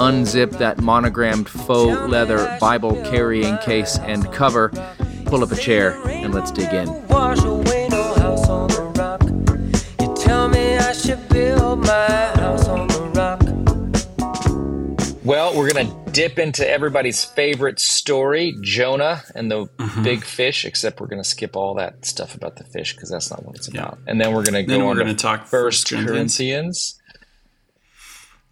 unzip that monogrammed faux leather Bible carrying case and cover, pull up a chair, and let's dig in. Well, we're going to dip into everybody's favorite story, Jonah and the mm-hmm. big fish, except we're going to skip all that stuff about the fish because that's not what it's about. Yeah. And then we're going to go on to talk First Corinthians. Corinthians.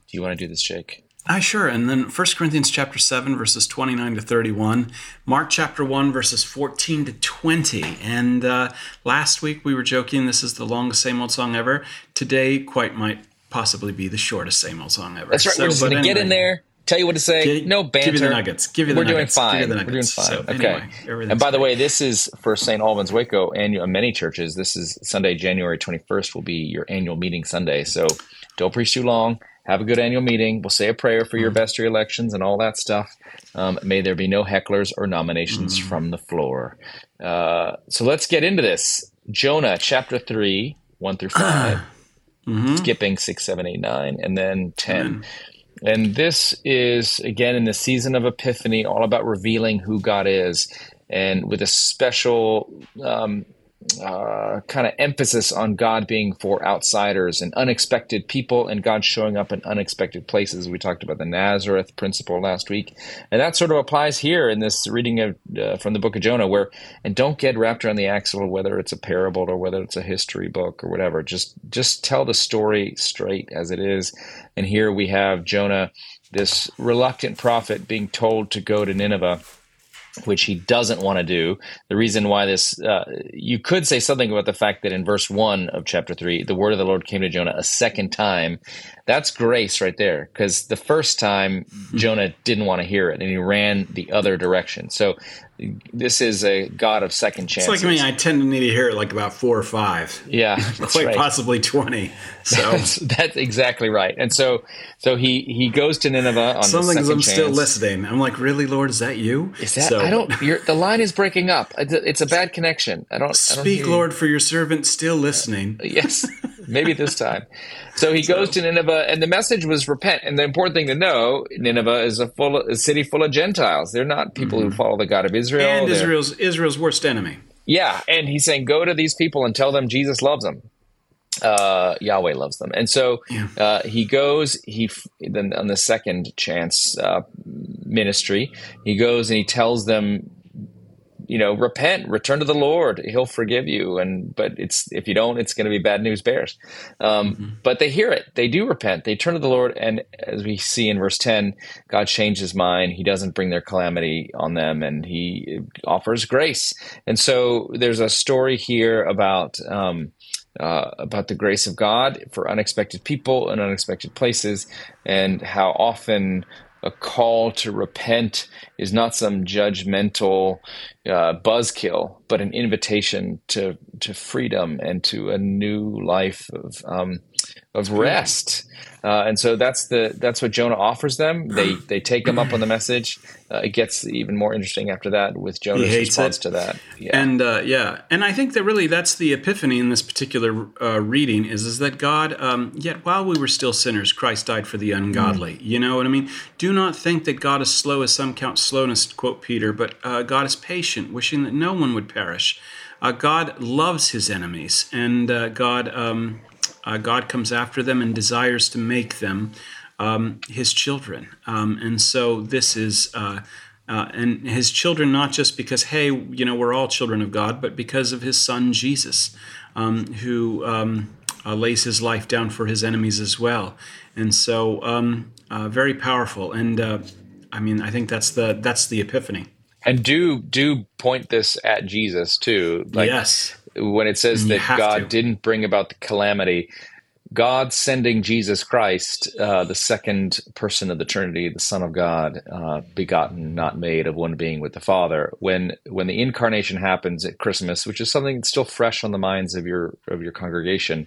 Do you want to do this, Jake? I sure. And then 1 Corinthians chapter 7 verses 29 to 31, Mark chapter 1 verses 14 to 20. And uh, last week we were joking this is the longest same old song ever. Today quite might possibly be the shortest same old song ever. That's right. So, we're just going to anyway, get in there, tell you what to say. Get, no banter. Give you the nuggets. Give you the we're nuggets. Doing fine. We're doing fine. So, okay. Anyway, and by the way, this is for St. Albans Waco annual many churches. This is Sunday, January 21st will be your annual meeting Sunday. So don't preach too long have a good annual meeting. We'll say a prayer for your mm. vestry elections and all that stuff. Um, may there be no hecklers or nominations mm. from the floor. Uh, so let's get into this. Jonah chapter 3, 1 through 5, mm-hmm. skipping 6, 7, 8, 9, and then 10. Amen. And this is, again, in the season of Epiphany, all about revealing who God is. And with a special um, uh, kind of emphasis on God being for outsiders and unexpected people and God showing up in unexpected places. We talked about the Nazareth principle last week. And that sort of applies here in this reading of uh, from the book of Jonah where and don't get wrapped around the axle whether it's a parable or whether it's a history book or whatever. Just just tell the story straight as it is. And here we have Jonah this reluctant prophet being told to go to Nineveh which he doesn't want to do. The reason why this, uh, you could say something about the fact that in verse one of chapter three, the word of the Lord came to Jonah a second time. That's grace right there, because the first time Jonah didn't want to hear it and he ran the other direction. So this is a God of second chances. It's like me. I tend to need to hear it like about four or five. Yeah, quite right. possibly twenty. So that's, that's, exactly right. And so, so he he goes to Nineveh on some things. I'm chance. still listening. I'm like, really, Lord, is that you? Is that? So, I don't. the line is breaking up. It's a bad connection. I don't. Speak, I don't Lord, for your servant still listening. yes, maybe this time. So he so, goes to Nineveh, and the message was repent. And the important thing to know, Nineveh is a full a city full of Gentiles. They're not people mm-hmm. who follow the God of Israel. And Israel's Israel's worst enemy. Yeah, and he's saying, go to these people and tell them Jesus loves them. Uh, Yahweh loves them, and so yeah. uh, he goes. He then on the second chance uh, ministry, he goes and he tells them you know, repent, return to the Lord. He'll forgive you. And but it's if you don't, it's going to be bad news bears. Um, mm-hmm. But they hear it. They do repent. They turn to the Lord, and as we see in verse ten, God changes his mind. He doesn't bring their calamity on them, and He offers grace. And so there's a story here about. Um, uh, about the grace of God for unexpected people and unexpected places, and how often a call to repent is not some judgmental uh, buzzkill, but an invitation to to freedom and to a new life of um, of rest. Uh, and so that's the that's what Jonah offers them. They they take him up on the message. Uh, it gets even more interesting after that with Jonah's response it. to that. Yeah. And uh, yeah, and I think that really that's the epiphany in this particular uh, reading is is that God, um, yet while we were still sinners, Christ died for the ungodly. Mm. You know what I mean? Do not think that God is slow as some count slowness, to quote Peter, but uh, God is patient, wishing that no one would perish. Uh, God loves his enemies, and God. Um, uh, God comes after them and desires to make them um, his children. Um, and so this is. Uh, uh, and his children, not just because, hey, you know, we're all children of God, but because of his son Jesus, um, who um, uh, lays his life down for his enemies as well. And so, um, uh, very powerful. And uh, I mean, I think that's the that's the epiphany. And do do point this at Jesus too. Like, yes when it says that God to. didn't bring about the calamity, God sending Jesus Christ, uh, the second person of the Trinity, the Son of God, uh, begotten, not made, of one being with the Father. When when the incarnation happens at Christmas, which is something that's still fresh on the minds of your of your congregation,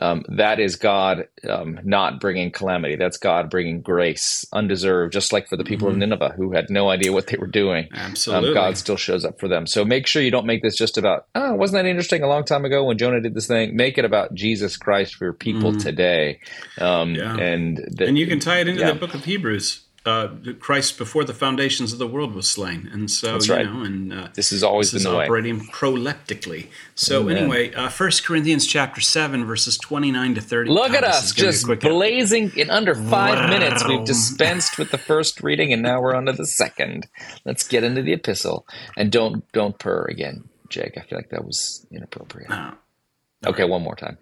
um, that is God um, not bringing calamity. That's God bringing grace, undeserved, just like for the people mm-hmm. of Nineveh who had no idea what they were doing. Um, Absolutely. Um, God still shows up for them. So make sure you don't make this just about, oh, wasn't that interesting a long time ago when Jonah did this thing? Make it about Jesus Christ for your people mm-hmm. today. Um, yeah. And, the, and you can tie it into yeah. the book of Hebrews uh, Christ before the foundations of the world was slain, and so That's you right. know, and uh, this has always this been the operating way. proleptically. So Amen. anyway, uh, First Corinthians chapter seven, verses twenty nine to thirty. Look at us, just blazing in under five wow. minutes. We've dispensed with the first reading, and now we're on to the second. Let's get into the epistle, and don't don't purr again, Jake. I feel like that was inappropriate. No. Okay, right. one more time.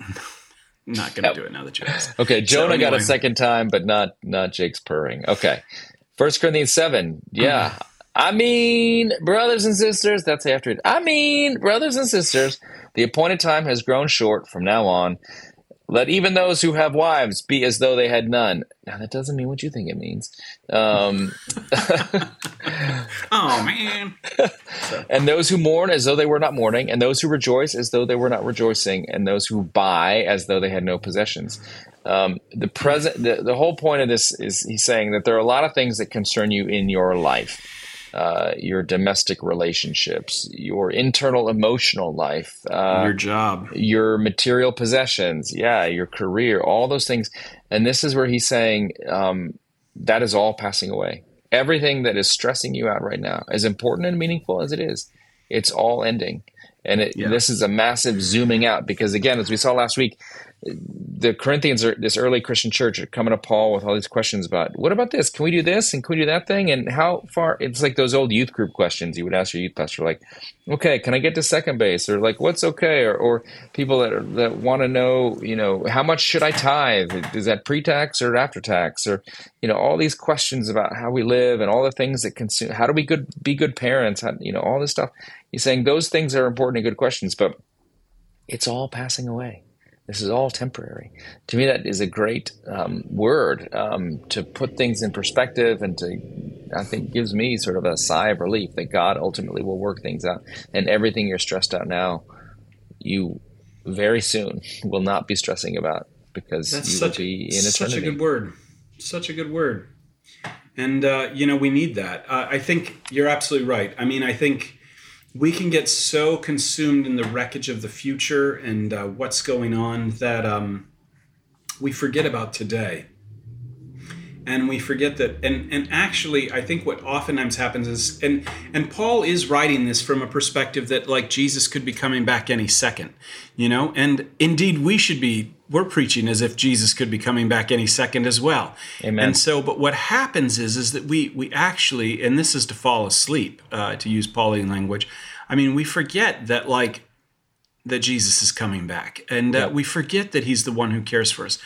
not going to do it now that you asked. Okay, Jonah so anyway. got a second time, but not not Jake's purring. Okay, First Corinthians seven. Yeah, mm-hmm. I mean, brothers and sisters. That's after it. I mean, brothers and sisters. The appointed time has grown short. From now on, let even those who have wives be as though they had none. Now that doesn't mean what you think it means. Um, oh man! and those who mourn as though they were not mourning, and those who rejoice as though they were not rejoicing, and those who buy as though they had no possessions. Um, the present, the, the whole point of this is he's saying that there are a lot of things that concern you in your life uh, your domestic relationships, your internal emotional life, uh, your job, your material possessions, yeah, your career, all those things. And this is where he's saying um, that is all passing away. Everything that is stressing you out right now, as important and meaningful as it is, it's all ending. And it, yeah. this is a massive zooming out because, again, as we saw last week, the Corinthians are this early Christian church are coming to Paul with all these questions about what about this? Can we do this and can we do that thing? And how far? It's like those old youth group questions you would ask your youth pastor, like, okay, can I get to second base? Or like, what's okay? Or, or people that are, that want to know, you know, how much should I tithe? Is that pre-tax or after tax? Or you know, all these questions about how we live and all the things that consume. How do we good be good parents? How, you know, all this stuff. He's saying those things are important and good questions, but it's all passing away this is all temporary. To me, that is a great um, word um, to put things in perspective and to, I think, gives me sort of a sigh of relief that God ultimately will work things out. And everything you're stressed out now, you very soon will not be stressing about because That's you such, will be in eternity. Such a good word. Such a good word. And, uh, you know, we need that. Uh, I think you're absolutely right. I mean, I think we can get so consumed in the wreckage of the future and uh, what's going on that um, we forget about today. And we forget that and and actually i think what oftentimes happens is and and paul is writing this from a perspective that like jesus could be coming back any second you know? And indeed we should be we're preaching as if jesus could be coming back any second as well Amen. and so but what happens is is that we we actually and this is to fall asleep uh, to use pauline language i mean we forget that like that jesus is coming back and uh, yep. we forget that he's the one who cares for us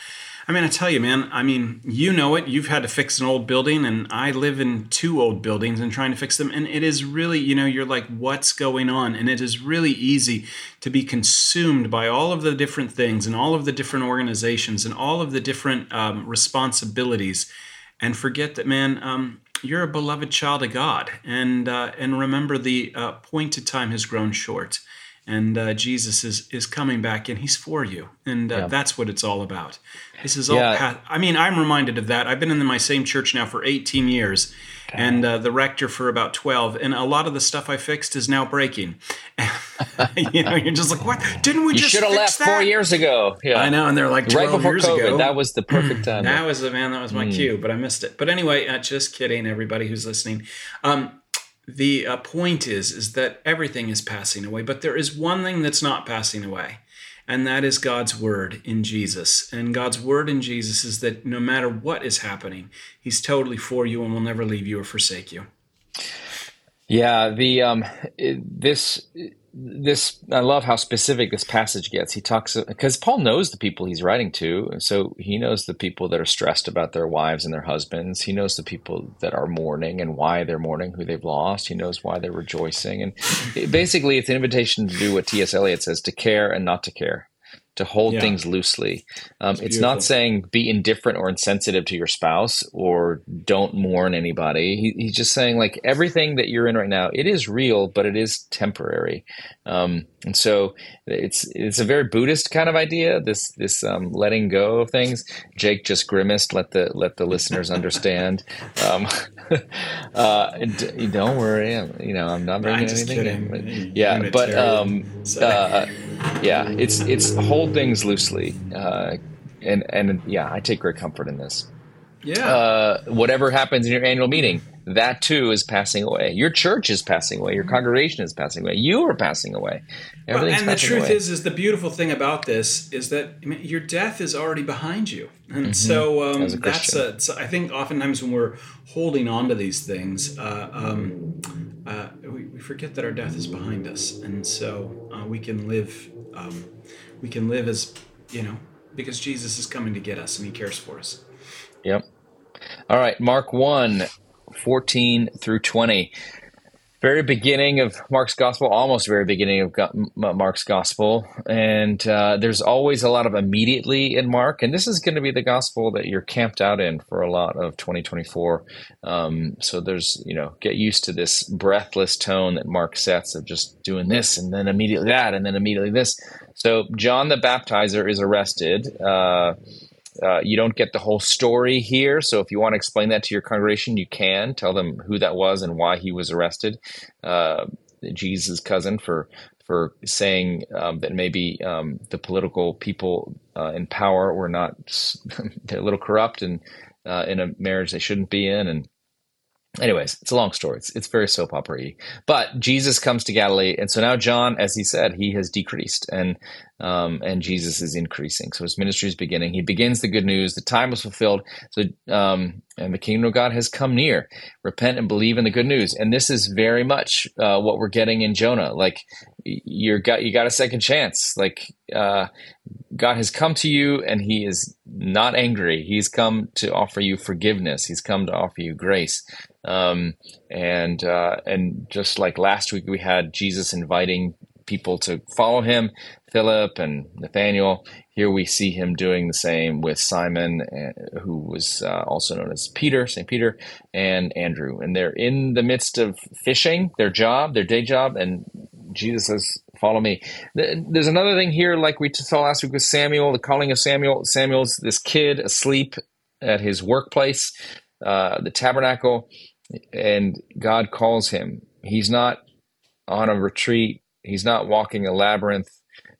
I mean, I tell you, man, I mean, you know it. You've had to fix an old building, and I live in two old buildings and trying to fix them. And it is really, you know, you're like, what's going on? And it is really easy to be consumed by all of the different things and all of the different organizations and all of the different um, responsibilities and forget that, man, um, you're a beloved child of God. And, uh, and remember, the uh, appointed time has grown short and uh, Jesus is is coming back and he's for you. And uh, yeah. that's what it's all about. This is all yeah. I mean I'm reminded of that. I've been in my same church now for 18 years. And uh, the rector for about 12 and a lot of the stuff I fixed is now breaking. You know you're just like what? Didn't we you just should have left that? four years ago. Yeah. I know and they're like right before COVID ago. that was the perfect time. That was the man that was my mm. cue but I missed it. But anyway uh, just kidding everybody who's listening. Um, the uh, point is is that everything is passing away but there is one thing that's not passing away and that is God's word in Jesus. And God's word in Jesus is that no matter what is happening he's totally for you and will never leave you or forsake you. Yeah the um this this I love how specific this passage gets. He talks because Paul knows the people he's writing to, so he knows the people that are stressed about their wives and their husbands. He knows the people that are mourning and why they're mourning, who they've lost. He knows why they're rejoicing, and basically, it's an invitation to do what T.S. Eliot says: to care and not to care, to hold yeah. things loosely. Um, it's, not saying be indifferent or insensitive to your spouse or don't mourn anybody. He, he's just saying like everything that you're in right now, it is real, but it is temporary. Um, and so it's it's a very Buddhist kind of idea. This this um, letting go of things. Jake just grimaced. Let the let the listeners understand. Um, uh, don't worry. You know I'm not bringing anything. In, yeah, but um, uh, yeah, it's it's hold things loosely, uh, and and yeah, I take great comfort in this. Yeah. Uh, whatever happens in your annual meeting, that too is passing away. Your church is passing away. Your congregation is passing away. You are passing away. Well, and the truth away. is, is the beautiful thing about this is that I mean, your death is already behind you, and mm-hmm. so um, a that's a. So I think oftentimes when we're holding on to these things, uh, um, uh, we, forget that our death is behind us, and so uh, we can live. Um, we can live as you know because Jesus is coming to get us and He cares for us. Yep. All right, Mark 1, 14 through 20. Very beginning of Mark's gospel, almost very beginning of Mark's gospel. And uh, there's always a lot of immediately in Mark. And this is going to be the gospel that you're camped out in for a lot of 2024. Um, so there's, you know, get used to this breathless tone that Mark sets of just doing this and then immediately that and then immediately this. So John the Baptizer is arrested. Uh, uh, you don't get the whole story here. So if you want to explain that to your congregation, you can tell them who that was and why he was arrested. Uh, Jesus' cousin for for saying um, that maybe um, the political people uh, in power were not a little corrupt and uh, in a marriage they shouldn't be in and anyways, it's a long story. It's, it's very soap opera But Jesus comes to Galilee, and so now John, as he said, he has decreased, and um, and Jesus is increasing. So his ministry is beginning. He begins the good news. The time was fulfilled. So um, and the kingdom of God has come near. Repent and believe in the good news. And this is very much uh, what we're getting in Jonah. Like you're got you got a second chance. Like uh, God has come to you, and He is not angry. He's come to offer you forgiveness. He's come to offer you grace. Um, and uh, and just like last week, we had Jesus inviting people to follow him, Philip and Nathaniel. Here we see him doing the same with Simon, uh, who was uh, also known as Peter, St. Peter, and Andrew. And they're in the midst of fishing, their job, their day job, and Jesus says, Follow me. There's another thing here, like we saw last week with Samuel, the calling of Samuel. Samuel's this kid asleep at his workplace, uh, the tabernacle and God calls him. He's not on a retreat. He's not walking a labyrinth.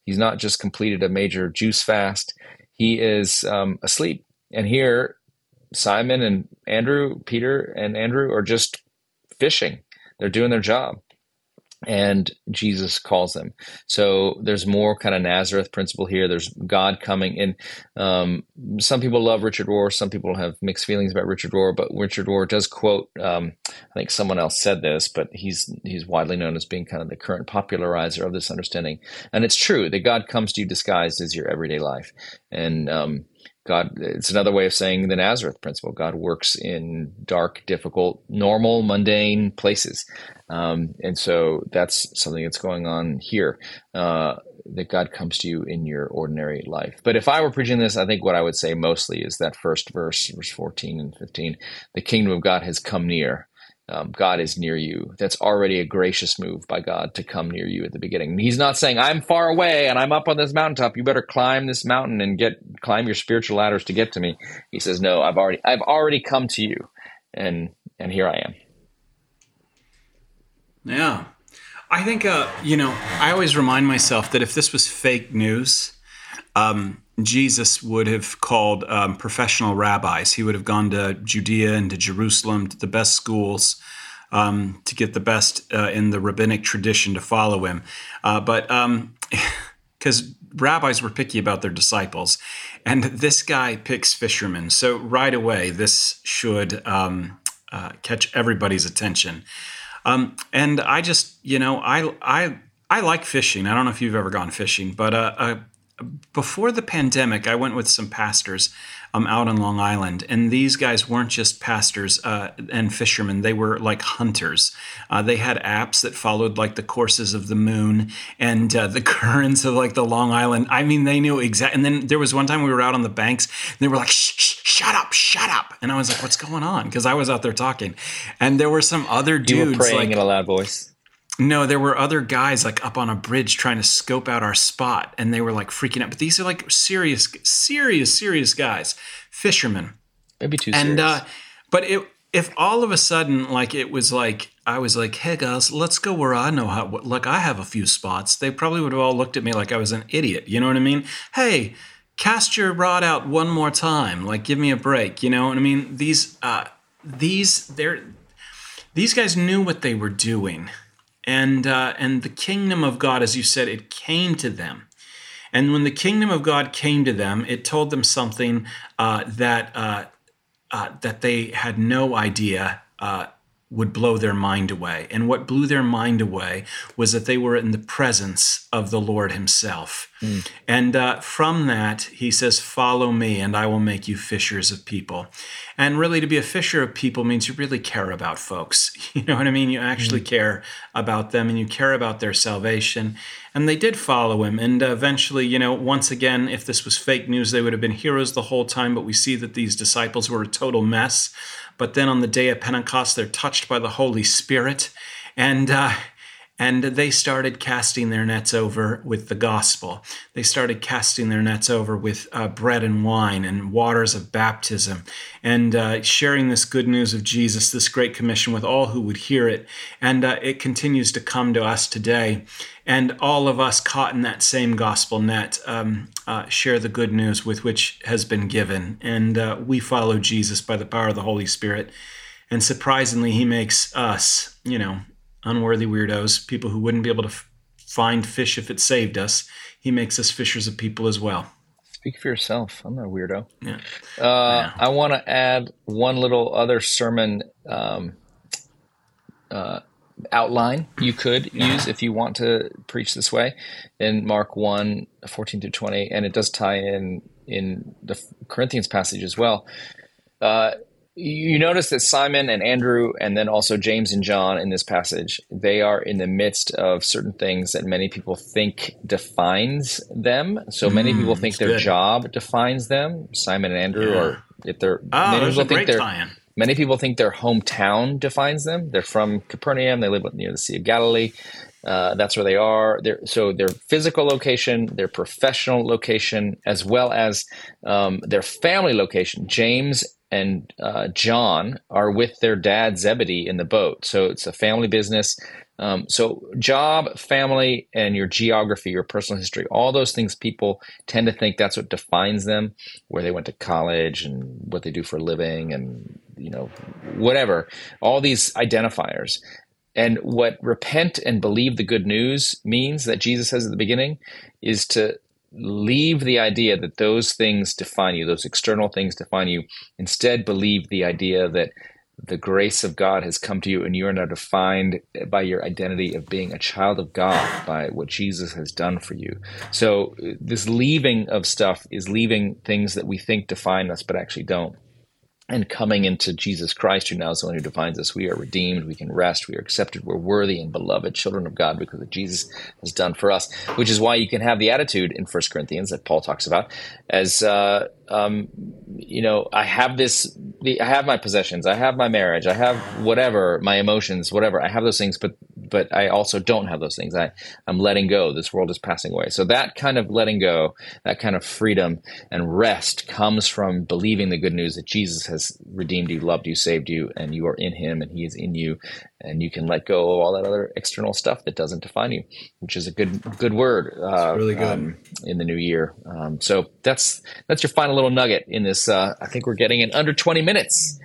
He's not just completed a major juice fast. He is um, asleep. And here, Simon and Andrew, Peter and Andrew are just fishing. They're doing their job and Jesus calls them. So there's more kind of Nazareth principle here. There's God coming, and um, some people love Richard Rohr. Some people have mixed feelings about Richard Rohr, but Richard Rohr does quote. Um, I think someone else said this, but he's he's widely known as being kind of the current popularizer of this understanding, and it's true that God comes to you disguised as your everyday life, and um, God, it's another way of saying the Nazareth principle. God works in dark, difficult, normal, mundane places. Um, and so that's something that's going on here. Uh, that God comes to you in your ordinary life. But if I were preaching this, I think what I would say mostly is that first verse, verse 14 and 15 the kingdom of God has come near um, God is near you. That's already a gracious move by God to come near you at the beginning. He's not saying, I'm far away and I'm up on this mountaintop. You better climb this mountain and get climb your spiritual ladders to get to me. He says, No, I've already I've already come to you. And and here I am. Yeah. I think uh, you know, I always remind myself that if this was fake news, um, Jesus would have called um, professional rabbis. He would have gone to Judea and to Jerusalem, to the best schools, um, to get the best uh, in the rabbinic tradition to follow him. Uh, but because um, rabbis were picky about their disciples, and this guy picks fishermen. So right away, this should um, uh, catch everybody's attention. Um, and I just, you know, I, I, I like fishing. I don't know if you've ever gone fishing, but uh, a before the pandemic, I went with some pastors um, out on Long Island, and these guys weren't just pastors uh, and fishermen; they were like hunters. Uh, they had apps that followed like the courses of the moon and uh, the currents of like the Long Island. I mean, they knew exactly. And then there was one time we were out on the banks, and they were like, shh, shh, "Shut up, shut up!" And I was like, "What's going on?" Because I was out there talking, and there were some other dudes you were praying like, in a loud voice. No, there were other guys like up on a bridge trying to scope out our spot, and they were like freaking out. But these are like serious, serious, serious guys, fishermen. Maybe too and, serious. uh, but it, if all of a sudden, like it was like I was like, "Hey guys, let's go where I know how." Like I have a few spots. They probably would have all looked at me like I was an idiot. You know what I mean? Hey, cast your rod out one more time. Like, give me a break. You know what I mean? These, uh, these, they're, these guys knew what they were doing and uh, and the kingdom of God, as you said, it came to them. And when the kingdom of God came to them, it told them something uh, that uh, uh that they had no idea uh, would blow their mind away. And what blew their mind away was that they were in the presence of the Lord Himself. Mm. And uh, from that, He says, Follow me, and I will make you fishers of people. And really, to be a fisher of people means you really care about folks. You know what I mean? You actually mm. care about them and you care about their salvation. And they did follow Him. And uh, eventually, you know, once again, if this was fake news, they would have been heroes the whole time. But we see that these disciples were a total mess. But then on the day of Pentecost, they're touched by the Holy Spirit, and uh, and they started casting their nets over with the gospel. They started casting their nets over with uh, bread and wine and waters of baptism, and uh, sharing this good news of Jesus, this great commission, with all who would hear it. And uh, it continues to come to us today and all of us caught in that same gospel net um, uh, share the good news with which has been given. And uh, we follow Jesus by the power of the Holy Spirit. And surprisingly, he makes us, you know, unworthy weirdos, people who wouldn't be able to f- find fish if it saved us. He makes us fishers of people as well. Speak for yourself. I'm not a weirdo. Yeah. Uh, yeah. I want to add one little other sermon um, uh, outline you could use if you want to preach this way in Mark 1 14 to 20 and it does tie in in the Corinthians passage as well uh, you notice that Simon and Andrew and then also James and John in this passage they are in the midst of certain things that many people think defines them so many mm, people think their good. job defines them Simon and Andrew yeah. or if they're oh, many people think tie-in Many people think their hometown defines them. They're from Capernaum. They live near the Sea of Galilee. Uh, that's where they are. They're, so their physical location, their professional location, as well as um, their family location. James and uh, John are with their dad Zebedee in the boat. So it's a family business. Um, so, job, family, and your geography, your personal history, all those things people tend to think that's what defines them, where they went to college and what they do for a living and, you know, whatever, all these identifiers. And what repent and believe the good news means that Jesus says at the beginning is to leave the idea that those things define you, those external things define you. Instead, believe the idea that the grace of God has come to you, and you are now defined by your identity of being a child of God by what Jesus has done for you. So, uh, this leaving of stuff is leaving things that we think define us, but actually don't and coming into Jesus Christ, who now is the one who defines us. We are redeemed, we can rest, we are accepted, we're worthy and beloved children of God because of Jesus has done for us, which is why you can have the attitude in First Corinthians that Paul talks about as, uh, um, you know, I have this, I have my possessions, I have my marriage, I have whatever, my emotions, whatever, I have those things, but but I also don't have those things. I, I'm letting go. This world is passing away. So that kind of letting go, that kind of freedom and rest comes from believing the good news that Jesus has redeemed you, loved you, saved you, and you are in him and he is in you. And you can let go of all that other external stuff that doesn't define you, which is a good good word. Uh, really good um, in the new year. Um, so that's that's your final little nugget in this. Uh, I think we're getting in under 20 minutes.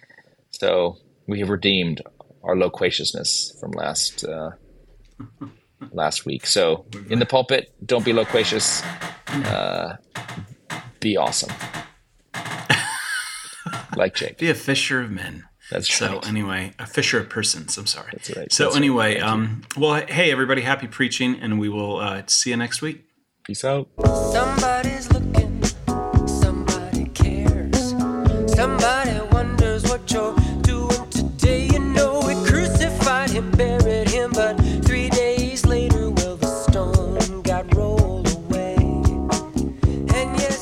So we have redeemed our loquaciousness from last uh, last week. So in the pulpit, don't be loquacious. Uh, be awesome, like Jake. Be a fisher of men. That's so right. anyway, a fisher of persons. I'm sorry. That's right. So That's anyway, right. um, well, hey everybody, happy preaching, and we will uh, see you next week. Peace out. Somebody's